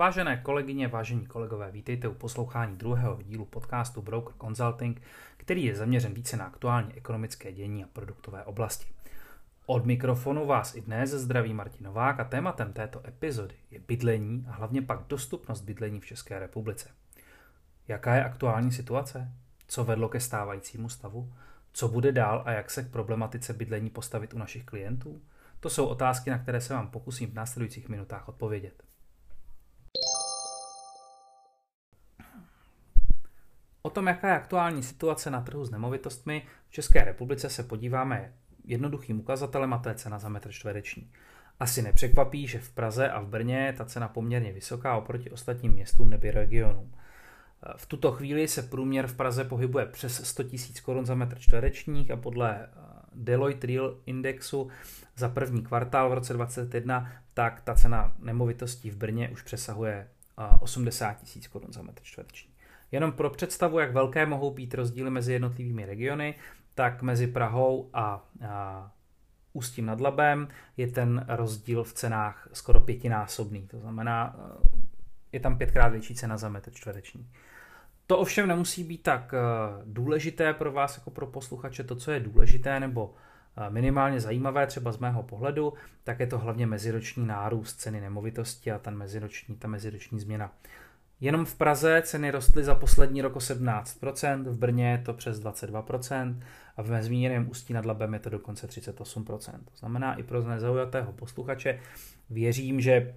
Vážené kolegyně, vážení kolegové, vítejte u poslouchání druhého dílu podcastu Broker Consulting, který je zaměřen více na aktuální ekonomické dění a produktové oblasti. Od mikrofonu vás i dnes zdraví Martin Novák a tématem této epizody je bydlení a hlavně pak dostupnost bydlení v České republice. Jaká je aktuální situace? Co vedlo ke stávajícímu stavu? Co bude dál a jak se k problematice bydlení postavit u našich klientů? To jsou otázky, na které se vám pokusím v následujících minutách odpovědět. Tom, jaká je aktuální situace na trhu s nemovitostmi v České republice, se podíváme jednoduchým ukazatelem a to je cena za metr čtvereční. Asi nepřekvapí, že v Praze a v Brně je ta cena poměrně vysoká oproti ostatním městům nebo regionům. V tuto chvíli se průměr v Praze pohybuje přes 100 000 korun za metr čtverečních a podle eh, Deloitte Real Indexu za první kvartál v roce 2021, tak ta cena nemovitostí v Brně už přesahuje 80 eh, 000 korun za metr čtvereční. Jenom pro představu, jak velké mohou být rozdíly mezi jednotlivými regiony, tak mezi Prahou a, a Ústím nad Labem je ten rozdíl v cenách skoro pětinásobný. To znamená, eh, je tam pětkrát větší cena za metr čtvereční. To ovšem nemusí být tak eh, důležité pro vás jako pro posluchače. To, co je důležité nebo eh, minimálně zajímavé třeba z mého pohledu, tak je to hlavně meziroční nárůst ceny nemovitosti a ten meziroční, ta meziroční změna. Jenom v Praze ceny rostly za poslední rok o 17%, v Brně je to přes 22% a v zmíněném Ústí nad Labem je to dokonce 38%. To znamená i pro nezaujatého posluchače věřím, že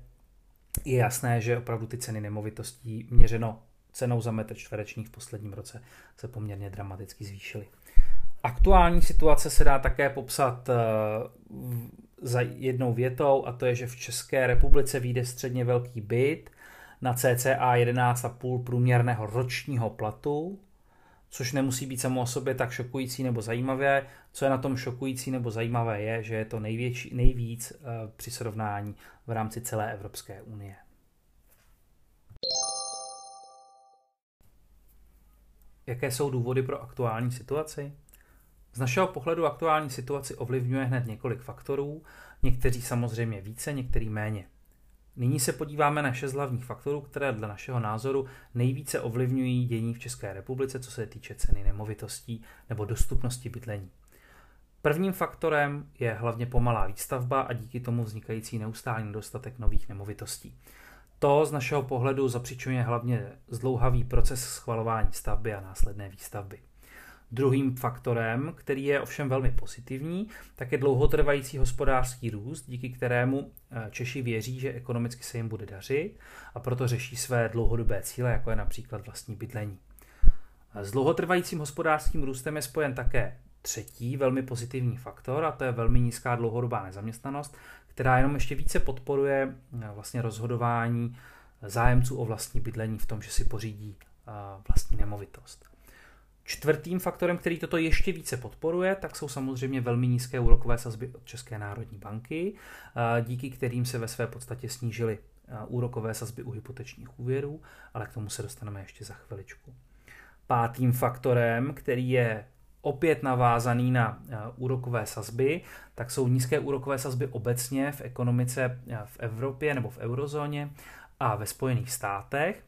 je jasné, že opravdu ty ceny nemovitostí měřeno cenou za metr čtvereční v posledním roce se poměrně dramaticky zvýšily. Aktuální situace se dá také popsat eh, za jednou větou a to je, že v České republice vyjde středně velký byt na cca 11,5 průměrného ročního platu, což nemusí být samo o sobě tak šokující nebo zajímavé. Co je na tom šokující nebo zajímavé je, že je to největší, nejvíc eh, při srovnání v rámci celé Evropské unie. Jaké jsou důvody pro aktuální situaci? Z našeho pohledu aktuální situaci ovlivňuje hned několik faktorů, někteří samozřejmě více, některý méně. Nyní se podíváme na šest hlavních faktorů, které dle našeho názoru nejvíce ovlivňují dění v České republice, co se týče ceny nemovitostí nebo dostupnosti bydlení. Prvním faktorem je hlavně pomalá výstavba a díky tomu vznikající neustálý nedostatek nových nemovitostí. To z našeho pohledu zapřičuje hlavně zdlouhavý proces schvalování stavby a následné výstavby. Druhým faktorem, který je ovšem velmi pozitivní, tak je dlouhotrvající hospodářský růst, díky kterému eh, Češi věří, že ekonomicky se jim bude dařit a proto řeší své dlouhodobé cíle, jako je například vlastní bydlení. S dlouhotrvajícím hospodářským růstem je spojen také třetí velmi pozitivní faktor a to je velmi nízká dlouhodobá nezaměstnanost, která jenom ještě více podporuje eh, vlastně rozhodování zájemců o vlastní bydlení v tom, že si pořídí eh, vlastní nemovitost. Čtvrtým faktorem, který toto ještě více podporuje, tak jsou samozřejmě velmi nízké úrokové sazby od České národní banky, díky kterým se ve své podstatě snížily úrokové sazby u hypotečních úvěrů, ale k tomu se dostaneme ještě za chviličku. Pátým faktorem, který je opět navázaný na úrokové sazby, tak jsou nízké úrokové sazby obecně v ekonomice v Evropě nebo v eurozóně a ve Spojených státech,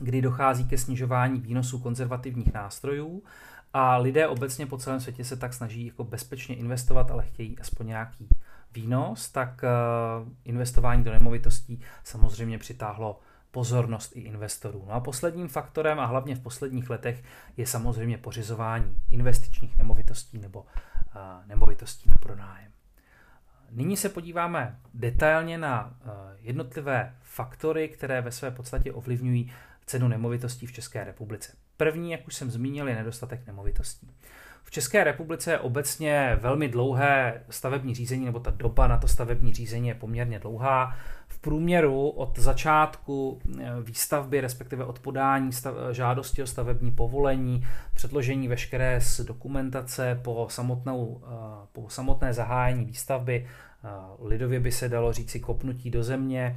kdy dochází ke snižování výnosů konzervativních nástrojů a lidé obecně po celém světě se tak snaží jako bezpečně investovat, ale chtějí aspoň nějaký výnos, tak eh, investování do nemovitostí samozřejmě přitáhlo pozornost i investorů. No a posledním faktorem a hlavně v posledních letech je samozřejmě pořizování investičních nemovitostí nebo nemovitostí na pronájem. Nyní se podíváme detailně na jednotlivé faktory, které ve své podstatě ovlivňují cenu nemovitostí v České republice. První, jak už jsem zmínil, je nedostatek nemovitostí. V České republice je obecně velmi dlouhé stavební řízení, nebo ta doba na to stavební řízení je poměrně dlouhá průměru od začátku eh, výstavby, respektive od podání stav, žádosti o stavební povolení, předložení veškeré z dokumentace po, samotnou, eh, po samotné zahájení výstavby, eh, lidově by se dalo říci kopnutí do země,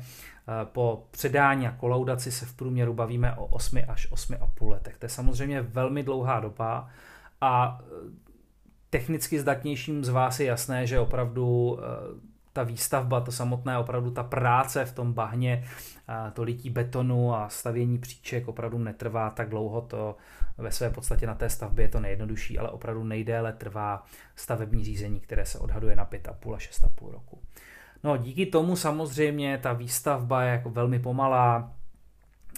po předání a kolaudaci se v průměru bavíme o 8 až 8,5 letech. To je samozřejmě velmi dlouhá doba a technicky zdatnějším z vás je jasné, že opravdu ta výstavba, to samotné opravdu ta práce v tom bahně, to lití betonu a stavění příček opravdu netrvá tak dlouho, to ve své podstatě na té stavbě je to nejjednodušší, ale opravdu nejdéle trvá stavební řízení, které se odhaduje na 5,5 a 6,5 roku. No díky tomu samozřejmě ta výstavba je jako velmi pomalá,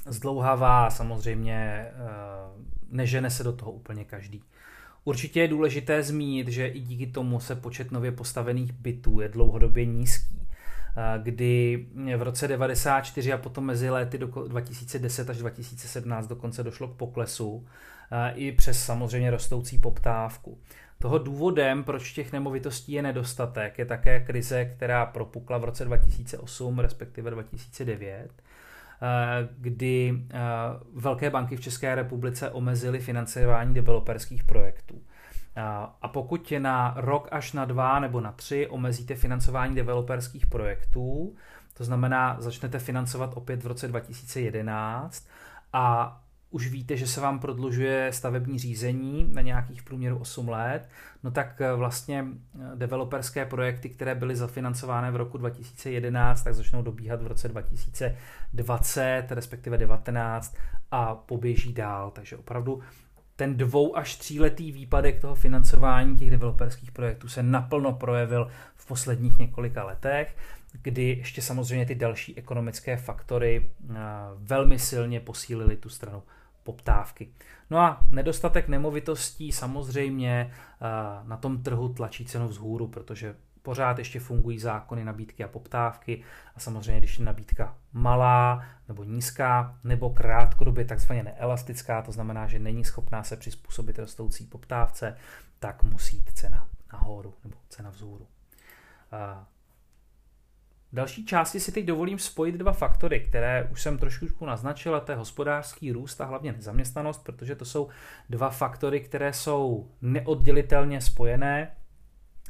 zdlouhavá, samozřejmě eh, nežene se do toho úplně každý. Určitě je důležité zmínit, že i díky tomu se počet nově postavených bytů je dlouhodobě nízký eh, kdy v roce 94 a potom mezi léty do 2010 až 2017 dokonce došlo k poklesu eh, i přes samozřejmě rostoucí poptávku. Toho důvodem, proč těch nemovitostí je nedostatek, je také krize, která propukla v roce 2008, respektive 2009, eh, kdy eh, velké banky v České republice omezily financování developerských projektů. Eh, a pokud na rok až na dva nebo na tři omezíte financování developerských projektů, to znamená, začnete financovat opět v roce 2011 a už víte, že se vám prodlužuje stavební řízení na nějakých průměru 8 let, no tak eh, vlastně eh, developerské projekty, které byly zafinancované v roku 2011, tak začnou dobíhat v roce 2020, respektive 19 a poběží dál. Takže opravdu ten dvou až tříletý výpadek toho financování těch developerských projektů se naplno projevil v posledních několika letech, kdy ještě samozřejmě ty další ekonomické faktory eh, velmi silně posílily tu stranu poptávky. No a nedostatek nemovitostí samozřejmě eh, na tom trhu tlačí cenu vzhůru, protože pořád ještě fungují zákony nabídky a poptávky a samozřejmě, když je nabídka malá nebo nízká nebo krátkodobě takzvaně neelastická, to znamená, že není schopná se přizpůsobit rostoucí poptávce, tak musí jít cena nahoru nebo cena vzhůru. V další části si teď dovolím spojit dva faktory, které už jsem trošku naznačil, a to je hospodářský růst a hlavně nezaměstnanost, protože to jsou dva faktory, které jsou neoddělitelně spojené.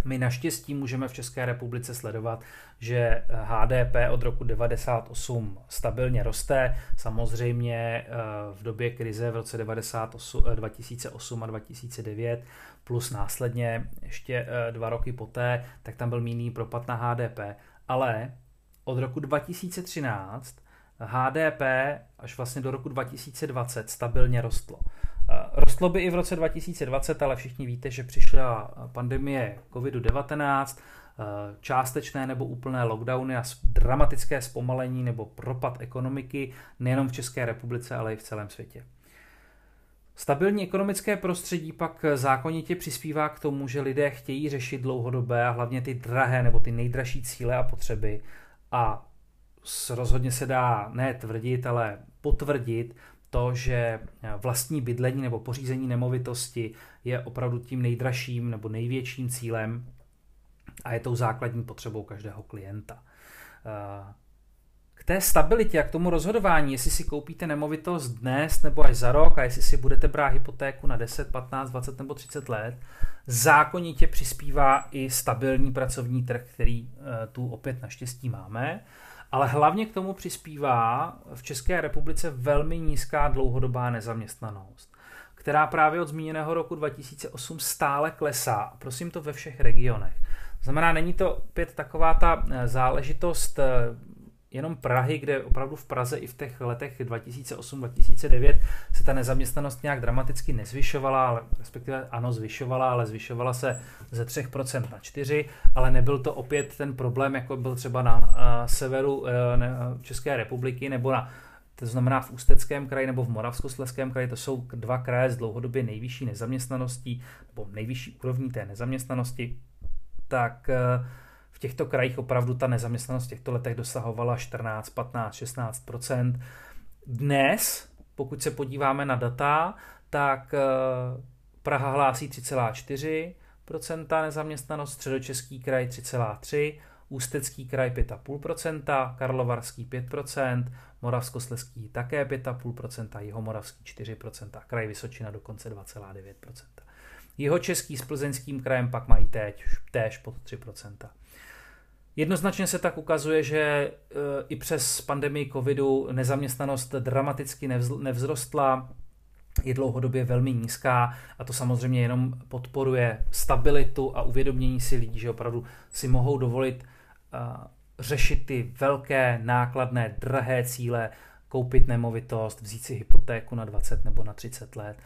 My naštěstí můžeme v České republice sledovat, že HDP od roku 98 stabilně roste. Samozřejmě eh, v době krize v roce 98, 2008 eh, a 2009 plus následně ještě eh, dva roky poté, tak tam byl mírný propad na HDP ale od roku 2013 HDP až vlastně do roku 2020 stabilně rostlo. Eh, rostlo by i v roce 2020, ale všichni víte, že přišla pandemie COVID-19, eh, částečné nebo úplné lockdowny a dramatické zpomalení nebo propad ekonomiky nejenom v České republice, ale i v celém světě. Stabilní ekonomické prostředí pak zákonitě přispívá k tomu, že lidé chtějí řešit dlouhodobé a hlavně ty drahé nebo ty nejdražší cíle a potřeby a rozhodně se dá ne tvrdit, ale potvrdit to, že vlastní bydlení nebo pořízení nemovitosti je opravdu tím nejdražším nebo největším cílem a je tou základní potřebou každého klienta té stabilitě a k tomu rozhodování, jestli si koupíte nemovitost dnes nebo až za rok a jestli si budete brát hypotéku na 10, 15, 20 nebo 30 let, zákonitě přispívá i stabilní pracovní trh, který eh, tu opět naštěstí máme. Ale hlavně k tomu přispívá v České republice velmi nízká dlouhodobá nezaměstnanost, která právě od zmíněného roku 2008 stále klesá. Prosím to ve všech regionech. Znamená, není to opět taková ta eh, záležitost eh, jenom Prahy, kde opravdu v Praze i v těch letech 2008-2009 se ta nezaměstnanost nějak dramaticky nezvyšovala, ale respektive ano, zvyšovala, ale zvyšovala se ze 3% na 4%, ale nebyl to opět ten problém, jako byl třeba na uh, severu uh, České republiky nebo na to znamená v Ústeckém kraji nebo v Moravskoslezském kraji, to jsou dva kraje s dlouhodobě nejvyšší nezaměstnaností, nebo nejvyšší úrovní té nezaměstnanosti, tak uh, těchto krajích opravdu ta nezaměstnanost v těchto letech dosahovala 14, 15, 16% Dnes, pokud se podíváme na data, tak eh, Praha hlásí 3,4 nezaměstnanost, Středočeský kraj 3,3 Ústecký kraj 5,5%, Karlovarský 5%, Moravskosleský také 5,5%, Jihomoravský 4%, kraj Vysočina dokonce 2,9%. Jihočeský s plzeňským krajem pak mají teď, též pod 3%. Jednoznačně se tak ukazuje, že e, i přes pandemii covidu nezaměstnanost dramaticky nevzrostla, je dlouhodobě velmi nízká a to samozřejmě jenom podporuje stabilitu a uvědomění si lidí, že opravdu si mohou dovolit řešit ty velké, nákladné, drahé cíle, koupit nemovitost, vzít si hypotéku na 20 nebo na 30 let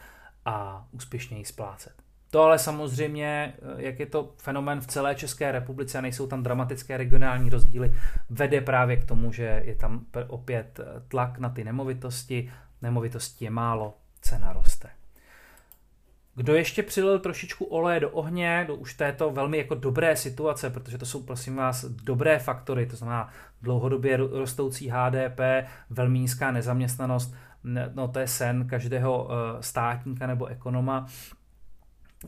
a úspěšně ji splácet. To ale samozřejmě, jak je to fenomén v celé České republice a nejsou tam dramatické regionální rozdíly, vede právě k tomu, že je tam opět tlak na ty nemovitosti, nemovitosti je málo, cena roste. Kdo ještě přilil trošičku oleje do ohně, do už této velmi jako dobré situace, protože to jsou prosím vás dobré faktory, to znamená dlouhodobě rostoucí HDP, velmi nízká nezaměstnanost, no to je sen každého eh, státníka nebo ekonoma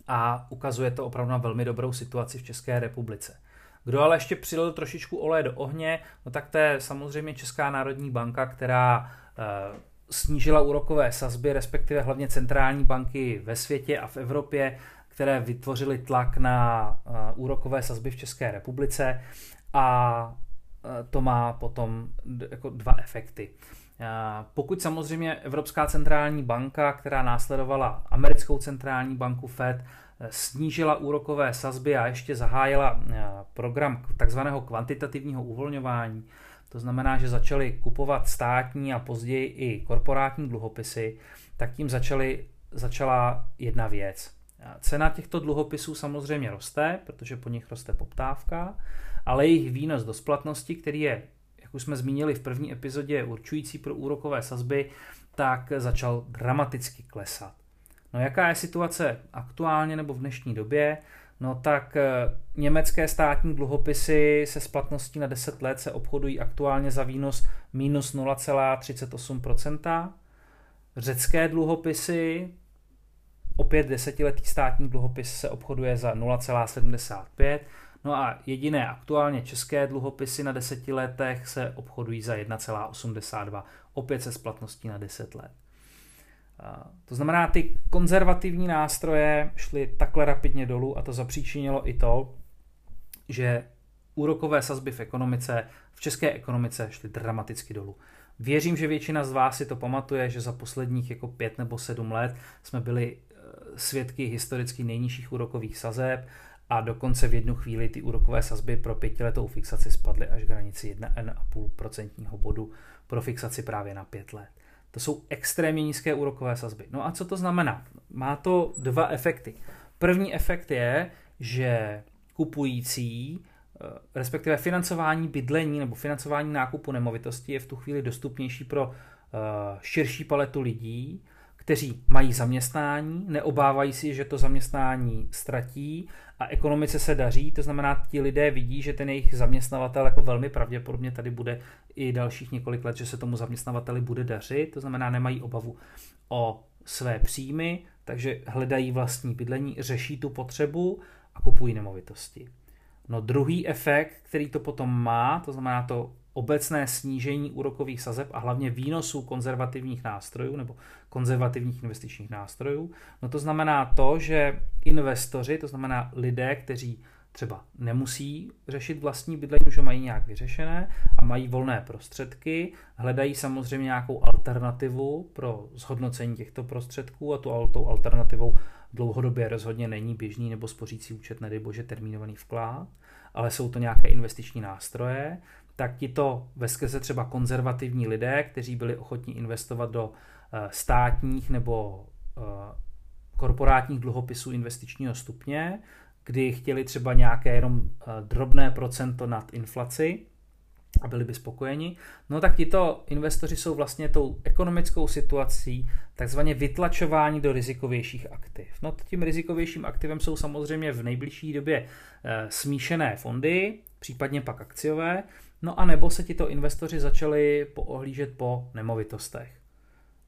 a ukazuje to opravdu na velmi dobrou situaci v České republice. Kdo ale ještě přilil trošičku oleje do ohně, no tak to je samozřejmě Česká národní banka, která eh, snížila úrokové sazby, respektive hlavně centrální banky ve světě a v Evropě, které vytvořily tlak na uh, úrokové sazby v České republice a to má potom jako dva efekty. Uh, pokud samozřejmě Evropská centrální banka, která následovala americkou centrální banku Fed, snížila úrokové sazby a ještě zahájila program takzvaného kvantitativního uvolňování, to znamená, že začali kupovat státní a později i korporátní dluhopisy, tak tím začali, začala jedna věc. Cena těchto dluhopisů samozřejmě roste, protože po nich roste poptávka, ale jejich výnos do splatnosti, který je, jak už jsme zmínili v první epizodě, určující pro úrokové sazby, tak začal dramaticky klesat. No jaká je situace aktuálně nebo v dnešní době? No tak eh, německé státní dluhopisy se splatností na 10 let se obchodují aktuálně za výnos minus 0,38%. Řecké dluhopisy, opět desetiletý státní dluhopis se obchoduje za 0,75%. No a jediné aktuálně české dluhopisy na deseti letech se obchodují za 1,82, opět se splatností na 10 let. To znamená, ty konzervativní nástroje šly takhle rapidně dolů a to zapříčinilo i to, že úrokové sazby v ekonomice, v české ekonomice šly dramaticky dolů. Věřím, že většina z vás si to pamatuje, že za posledních jako pět nebo sedm let jsme byli eh, svědky historicky nejnižších úrokových sazeb a dokonce v jednu chvíli ty úrokové sazby pro pětiletou fixaci spadly až k hranici 1,5% bodu pro fixaci právě na pět let. To jsou extrémně nízké úrokové sazby. No a co to znamená? Má to dva efekty. První efekt je, že kupující, eh, respektive financování bydlení nebo financování nákupu nemovitosti je v tu chvíli dostupnější pro eh, širší paletu lidí, kteří mají zaměstnání, neobávají si, že to zaměstnání ztratí a ekonomice se daří, to znamená, ti lidé vidí, že ten jejich zaměstnavatel jako velmi pravděpodobně tady bude i dalších několik let, že se tomu zaměstnavateli bude dařit, to znamená, nemají obavu o své příjmy, takže hledají vlastní bydlení, řeší tu potřebu a kupují nemovitosti. No druhý efekt, který to potom má, to znamená to obecné snížení úrokových sazeb a hlavně výnosů konzervativních nástrojů nebo konzervativních investičních nástrojů, no to znamená to, že investoři, to znamená lidé, kteří třeba nemusí řešit vlastní bydlení, už ho mají nějak vyřešené a mají volné prostředky, hledají samozřejmě nějakou alternativu pro zhodnocení těchto prostředků a tu, tou alternativou dlouhodobě rozhodně není běžný nebo spořící účet, nedej bože termínovaný vklad, ale jsou to nějaké investiční nástroje, tak ti to ve skrze třeba konzervativní lidé, kteří byli ochotní investovat do eh, státních nebo eh, korporátních dluhopisů investičního stupně, kdy chtěli třeba nějaké jenom eh, drobné procento nad inflaci a byli by spokojeni, no tak tito investoři jsou vlastně tou ekonomickou situací takzvaně vytlačování do rizikovějších aktiv. No tím rizikovějším aktivem jsou samozřejmě v nejbližší době smíšené fondy, případně pak akciové, No a nebo se tito investoři začali poohlížet po nemovitostech.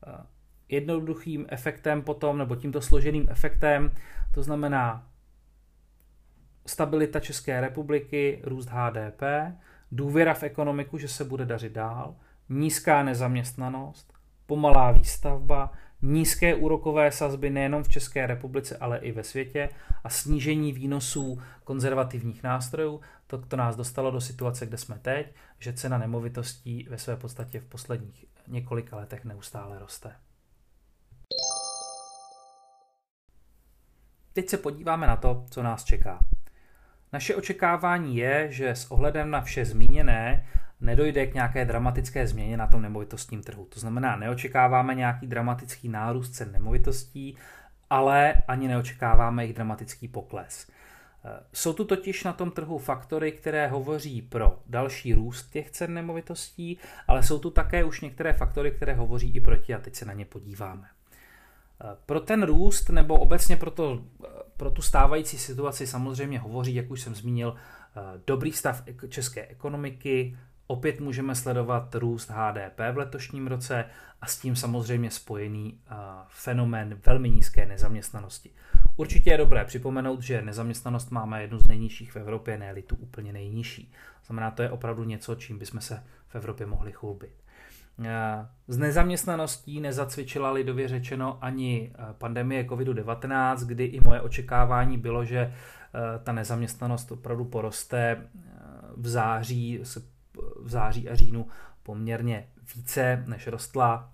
Eh, jednoduchým efektem potom, nebo tímto složeným efektem, to znamená stabilita České republiky, růst HDP, důvěra v ekonomiku, že se bude dařit dál, nízká nezaměstnanost, pomalá výstavba, nízké úrokové sazby nejenom v České republice, ale i ve světě a snížení výnosů konzervativních nástrojů, to, to nás dostalo do situace, kde jsme teď, že cena nemovitostí ve své podstatě v posledních několika letech neustále roste. Teď se podíváme na to, co nás čeká. Naše očekávání je, že s ohledem na vše zmíněné nedojde k nějaké dramatické změně na tom nemovitostním trhu. To znamená, neočekáváme nějaký dramatický nárůst cen nemovitostí, ale ani neočekáváme jejich dramatický pokles. Jsou tu totiž na tom trhu faktory, které hovoří pro další růst těch cen nemovitostí, ale jsou tu také už některé faktory, které hovoří i proti a teď se na ně podíváme. Pro ten růst nebo obecně pro, to, pro tu stávající situaci samozřejmě hovoří, jak už jsem zmínil, dobrý stav české ekonomiky, opět můžeme sledovat růst HDP v letošním roce a s tím samozřejmě spojený fenomén velmi nízké nezaměstnanosti. Určitě je dobré připomenout, že nezaměstnanost máme jednu z nejnižších v Evropě, ne tu úplně nejnižší. Znamená, to je opravdu něco, čím bychom se v Evropě mohli chlubit. Z nezaměstnaností nezacvičila lidově řečeno ani pandemie COVID-19, kdy i moje očekávání bylo, že ta nezaměstnanost opravdu poroste v září, v září a říjnu poměrně více, než rostla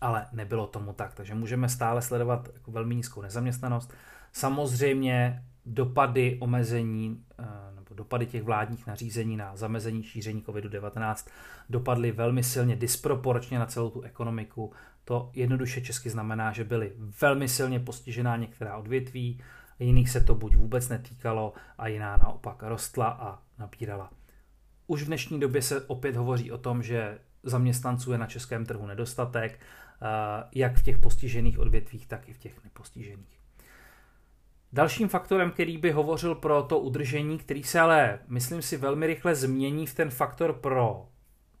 ale nebylo tomu tak, takže můžeme stále sledovat jako velmi nízkou nezaměstnanost. Samozřejmě dopady omezení eh, nebo dopady těch vládních nařízení na zamezení šíření COVID-19 dopadly velmi silně disproporčně na celou tu ekonomiku. To jednoduše česky znamená, že byly velmi silně postižená některá odvětví, jiných se to buď vůbec netýkalo a jiná naopak rostla a nabírala. Už v dnešní době se opět hovoří o tom, že zaměstnanců je na českém trhu nedostatek, jak v těch postižených odvětvích, tak i v těch nepostižených. Dalším faktorem, který by hovořil pro to udržení, který se ale, myslím si, velmi rychle změní v ten faktor pro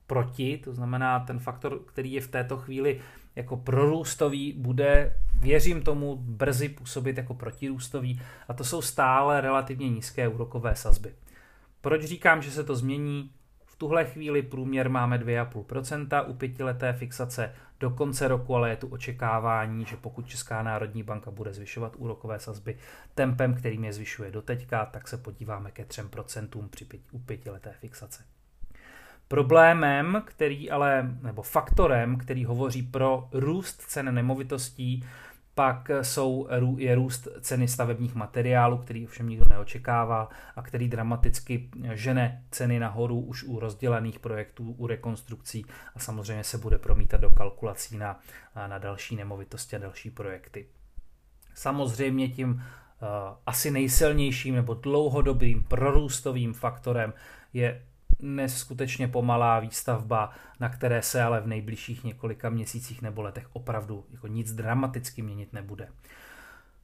proti, to znamená ten faktor, který je v této chvíli jako prorůstový, bude, věřím tomu, brzy působit jako protirůstový a to jsou stále relativně nízké úrokové sazby. Proč říkám, že se to změní? Tuhle chvíli průměr máme 2,5% u pětileté fixace do konce roku, ale je tu očekávání, že pokud Česká národní banka bude zvyšovat úrokové sazby tempem, kterým je zvyšuje doteďka, tak se podíváme ke 3% při pět, u pětileté fixace. Problémem, který ale, nebo faktorem, který hovoří pro růst cen nemovitostí, pak jsou, je růst ceny stavebních materiálů, který ovšem nikdo neočekával a který dramaticky žene ceny nahoru už u rozdělených projektů, u rekonstrukcí a samozřejmě se bude promítat do kalkulací na, na další nemovitosti a další projekty. Samozřejmě tím uh, asi nejsilnějším nebo dlouhodobým prorůstovým faktorem je neskutečně pomalá výstavba, na které se ale v nejbližších několika měsících nebo letech opravdu jako nic dramaticky měnit nebude.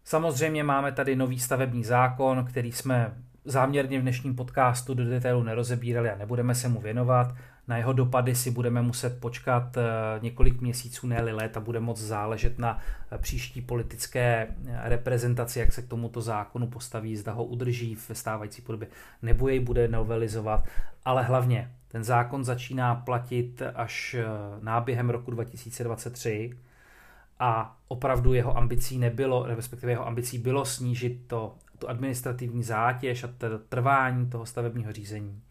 Samozřejmě máme tady nový stavební zákon, který jsme záměrně v dnešním podcastu do detailu nerozebírali a nebudeme se mu věnovat. Na jeho dopady si budeme muset počkat eh, několik měsíců, ne let a bude moc záležet na eh, příští politické eh, reprezentaci, jak se k tomuto zákonu postaví, zda ho udrží ve stávající podobě, nebo jej bude novelizovat, ale hlavně ten zákon začíná platit až náběhem roku 2023 a opravdu jeho ambicí nebylo, respektive jeho ambicí bylo snížit to, tu administrativní zátěž a trvání toho stavebního řízení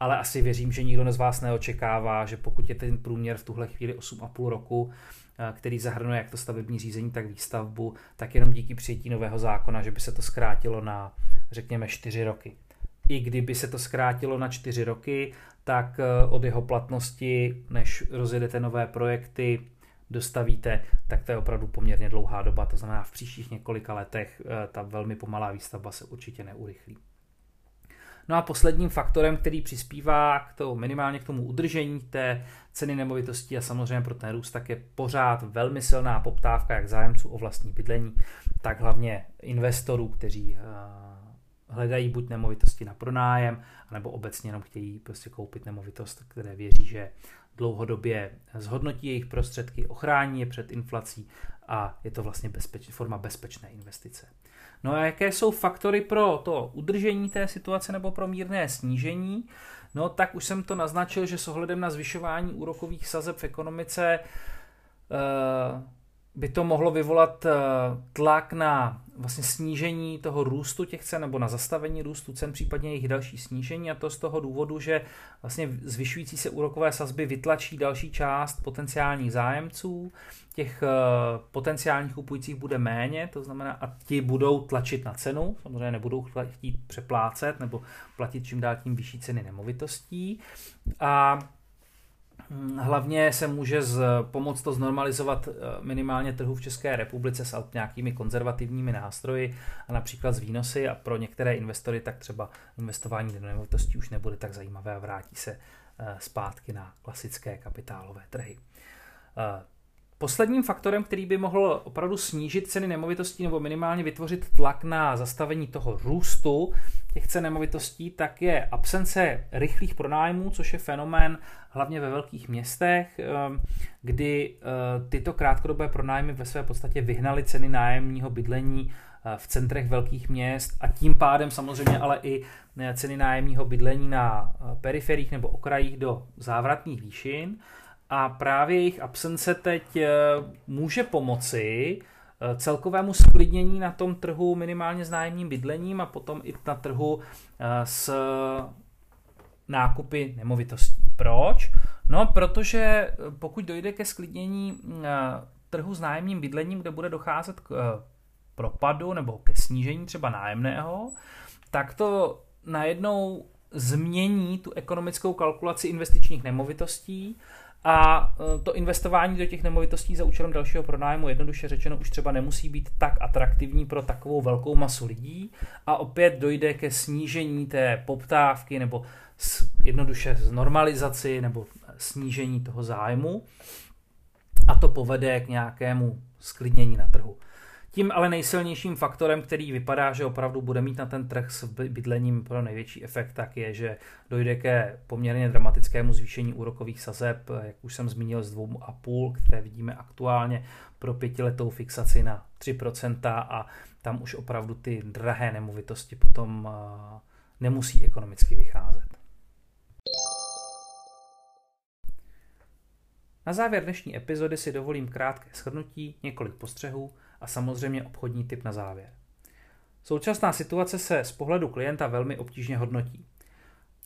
ale asi věřím, že nikdo z vás neočekává, že pokud je ten průměr v tuhle chvíli 8,5 roku, eh, který zahrnuje jak to stavební řízení, tak výstavbu, tak jenom díky přijetí nového zákona, že by se to zkrátilo na, řekněme, 4 roky. I kdyby se to zkrátilo na 4 roky, tak eh, od jeho platnosti, než rozjedete nové projekty, dostavíte, tak to je opravdu poměrně dlouhá doba. To znamená, v příštích několika letech eh, ta velmi pomalá výstavba se určitě neurychlí. No a posledním faktorem, který přispívá k tomu, minimálně k tomu udržení té ceny nemovitostí a samozřejmě pro ten růst, tak je pořád velmi silná poptávka jak zájemců o vlastní bydlení, tak hlavně investorů, kteří eh, hledají buď nemovitosti na pronájem, nebo obecně jenom chtějí prostě koupit nemovitost, které věří, že dlouhodobě zhodnotí jejich prostředky, ochrání je před inflací a je to vlastně bezpeč, forma bezpečné investice. No a jaké jsou faktory pro to udržení té situace nebo pro mírné snížení? No tak už jsem to naznačil, že s ohledem na zvyšování úrokových sazeb v ekonomice eh, by to mohlo vyvolat eh, tlak na vlastně snížení toho růstu těch cen nebo na zastavení růstu cen, případně jejich další snížení a to z toho důvodu, že vlastně zvyšující se úrokové sazby vytlačí další část potenciálních zájemců, těch eh, potenciálních kupujících bude méně, to znamená a ti budou tlačit na cenu, samozřejmě nebudou chtít přeplácet nebo platit čím dál tím vyšší ceny nemovitostí. A Hlavně se může z, pomoct to znormalizovat eh, minimálně trhu v České republice s nějakými konzervativními nástroji a například z výnosy a pro některé investory tak třeba investování do nemovitostí už nebude tak zajímavé a vrátí se eh, zpátky na klasické kapitálové trhy. Posledním faktorem, který by mohl opravdu snížit ceny nemovitostí nebo minimálně vytvořit tlak na zastavení toho růstu těch cen nemovitostí, tak je absence rychlých pronájmů, což je fenomén hlavně ve velkých městech, ehm, kdy eh, tyto krátkodobé pronájmy ve své podstatě vyhnaly ceny nájemního bydlení eh, v centrech velkých měst a tím pádem samozřejmě ale i eh, ceny nájemního bydlení na periferích nebo okrajích do závratných výšin a právě jejich absence teď eh, může pomoci eh, celkovému sklidnění na tom trhu minimálně s nájemním bydlením a potom i na trhu eh, s nákupy nemovitostí. Proč? No, protože pokud dojde ke sklidnění trhu s nájemním bydlením, kde bude docházet k propadu nebo ke snížení třeba nájemného, tak to najednou změní tu ekonomickou kalkulaci investičních nemovitostí a e, to investování do těch nemovitostí za účelem dalšího pronájmu, jednoduše řečeno, už třeba nemusí být tak atraktivní pro takovou velkou masu lidí a opět dojde ke snížení té poptávky nebo jednoduše z normalizaci nebo snížení toho zájmu a to povede k nějakému sklidnění na trhu. Tím ale nejsilnějším faktorem, který vypadá, že opravdu bude mít na ten trh s bydlením pro největší efekt, tak je, že dojde ke poměrně dramatickému zvýšení úrokových sazeb, jak už jsem zmínil, z 2,5, které vidíme aktuálně pro pětiletou fixaci na 3% a tam už opravdu ty drahé nemovitosti potom nemusí ekonomicky vycházet. Na závěr dnešní epizody si dovolím krátké shrnutí, několik postřehů a samozřejmě obchodní typ na závěr. Současná situace se z pohledu klienta velmi obtížně hodnotí.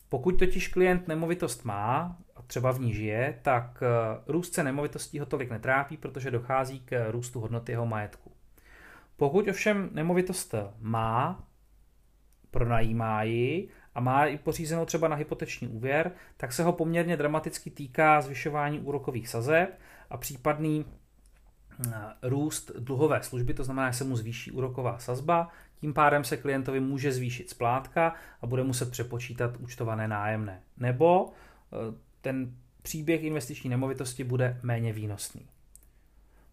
Pokud totiž klient nemovitost má a třeba v ní žije, tak eh, růst cen nemovitostí ho tolik netrápí, protože dochází k růstu hodnoty jeho majetku. Pokud ovšem nemovitost má, pronajímá ji a má ji pořízenou třeba na hypoteční úvěr, tak se ho poměrně dramaticky týká zvyšování úrokových sazeb a případný růst dluhové služby, to znamená, že se mu zvýší úroková sazba, tím pádem se klientovi může zvýšit splátka a bude muset přepočítat účtované nájemné. Nebo e, ten příběh investiční nemovitosti bude méně výnosný.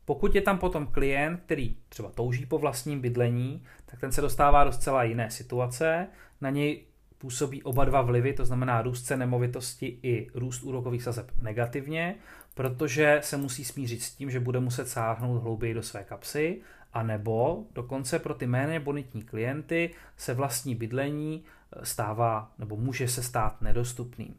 Pokud je tam potom klient, který třeba touží po vlastním bydlení, tak ten se dostává do zcela jiné situace. Na něj působí oba dva vlivy, to znamená růst cen nemovitosti i růst úrokových sazeb negativně, protože se musí smířit s tím, že bude muset sáhnout hlouběji do své kapsy, a nebo dokonce pro ty méně bonitní klienty se vlastní bydlení eh, stává nebo může se stát nedostupným.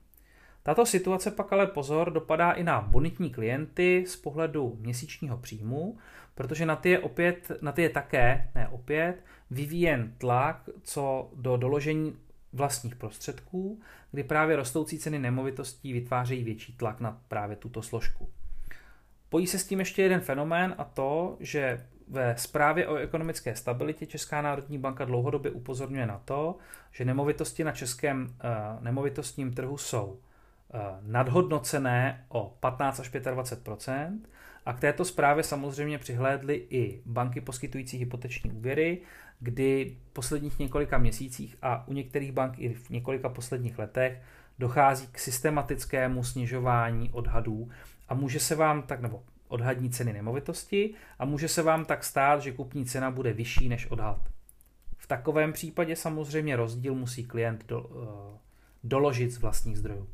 Tato situace pak ale pozor dopadá i na bonitní klienty z pohledu měsíčního příjmu, protože na ty je opět, na ty je také, ne opět, vyvíjen tlak co do doložení vlastních prostředků, kdy právě rostoucí ceny nemovitostí vytvářejí větší tlak na právě tuto složku. Pojí se s tím ještě jeden fenomén a to, že ve zprávě o ekonomické stabilitě Česká národní banka dlouhodobě upozorňuje na to, že nemovitosti na českém uh, nemovitostním trhu jsou uh, nadhodnocené o 15 až 25% a k této zprávě samozřejmě přihlédly i banky poskytující hypoteční úvěry, kdy v posledních několika měsících a u některých bank i v několika posledních letech dochází k systematickému snižování odhadů a může se vám tak, nebo odhadní ceny nemovitosti a může se vám tak stát, že kupní cena bude vyšší než odhad. V takovém případě samozřejmě rozdíl musí klient do, uh, doložit z vlastních zdrojů.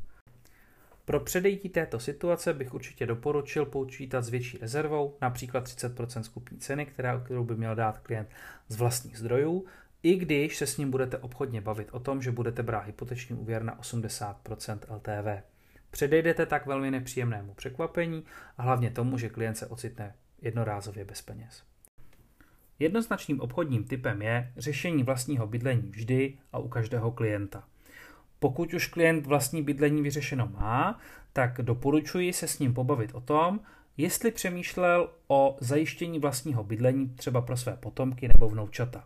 Pro předejítí této situace bych určitě doporučil počítat s větší rezervou, například 30% skupní ceny, kterou by měl dát klient z vlastních zdrojů, i když se s ním budete obchodně bavit o tom, že budete brát hypoteční úvěr na 80% LTV. Předejdete tak velmi nepříjemnému překvapení a hlavně tomu, že klient se ocitne jednorázově bez peněz. Jednoznačným obchodním typem je řešení vlastního bydlení vždy a u každého klienta. Pokud už klient vlastní bydlení vyřešeno má, tak doporučuji se s ním pobavit o tom, jestli přemýšlel o zajištění vlastního bydlení třeba pro své potomky nebo vnoučata.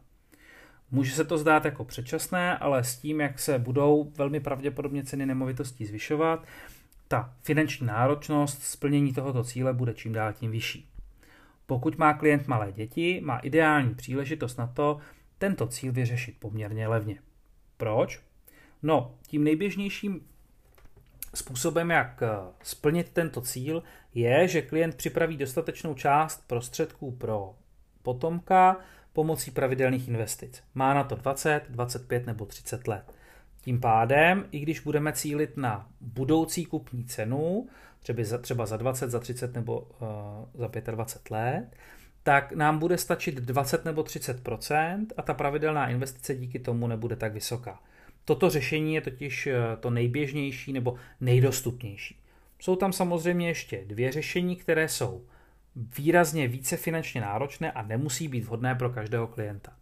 Může se to zdát jako předčasné, ale s tím, jak se budou velmi pravděpodobně ceny nemovitostí zvyšovat, ta finanční náročnost splnění tohoto cíle bude čím dál tím vyšší. Pokud má klient malé děti, má ideální příležitost na to tento cíl vyřešit poměrně levně. Proč? No, tím nejběžnějším způsobem, jak eh, splnit tento cíl, je, že klient připraví dostatečnou část prostředků pro potomka pomocí pravidelných investic. Má na to 20, 25 nebo 30 let. Tím pádem, i když budeme cílit na budoucí kupní cenu, třeba za, třeba za 20, za 30 nebo uh, za 25 let, tak nám bude stačit 20 nebo 30% a ta pravidelná investice díky tomu nebude tak vysoká. Toto řešení je totiž eh, to nejběžnější nebo nejdostupnější. Jsou tam samozřejmě ještě dvě řešení, které jsou výrazně více finančně náročné a nemusí být vhodné pro každého klienta.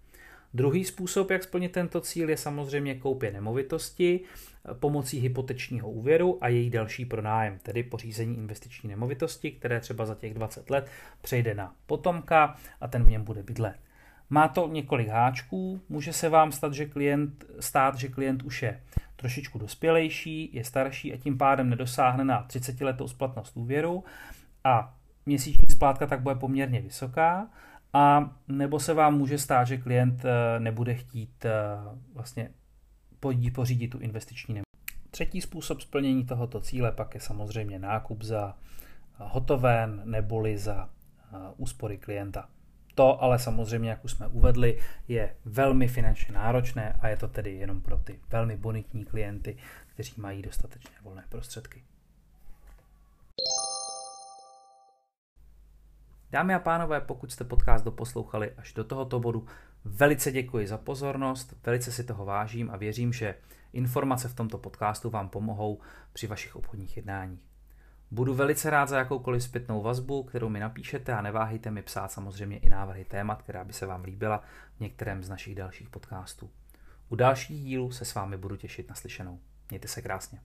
Druhý způsob, jak splnit tento cíl, je samozřejmě koupě nemovitosti eh, pomocí hypotečního úvěru a její další pronájem, tedy pořízení investiční nemovitosti, které třeba za těch 20 let přejde na potomka a ten v něm bude bydlet. Má to několik háčků, může se vám stát, že klient, stát, že klient už je trošičku dospělejší, je starší a tím pádem nedosáhne na 30 letou splatnost úvěru a měsíční splátka tak bude poměrně vysoká, a nebo se vám může stát, že klient eh, nebude chtít eh, vlastně pořídit tu investiční nemovitost. Třetí způsob splnění tohoto cíle pak je samozřejmě nákup za hotoven neboli za úspory klienta. To ale samozřejmě, jak už jsme uvedli, je velmi finančně náročné a je to tedy jenom pro ty velmi bonitní klienty, kteří mají dostatečně volné prostředky. Dámy a pánové, pokud jste podcast doposlouchali až do tohoto bodu, velice děkuji za pozornost, velice si toho vážím a věřím, že informace v tomto podcastu vám pomohou při vašich obchodních jednáních. Budu velice rád za jakoukoliv zpětnou vazbu, kterou mi napíšete a neváhejte mi psát samozřejmě i návrhy témat, která by se vám líbila v některém z našich dalších podcastů. U dalších dílů se s vámi budu těšit naslyšenou. Mějte se krásně.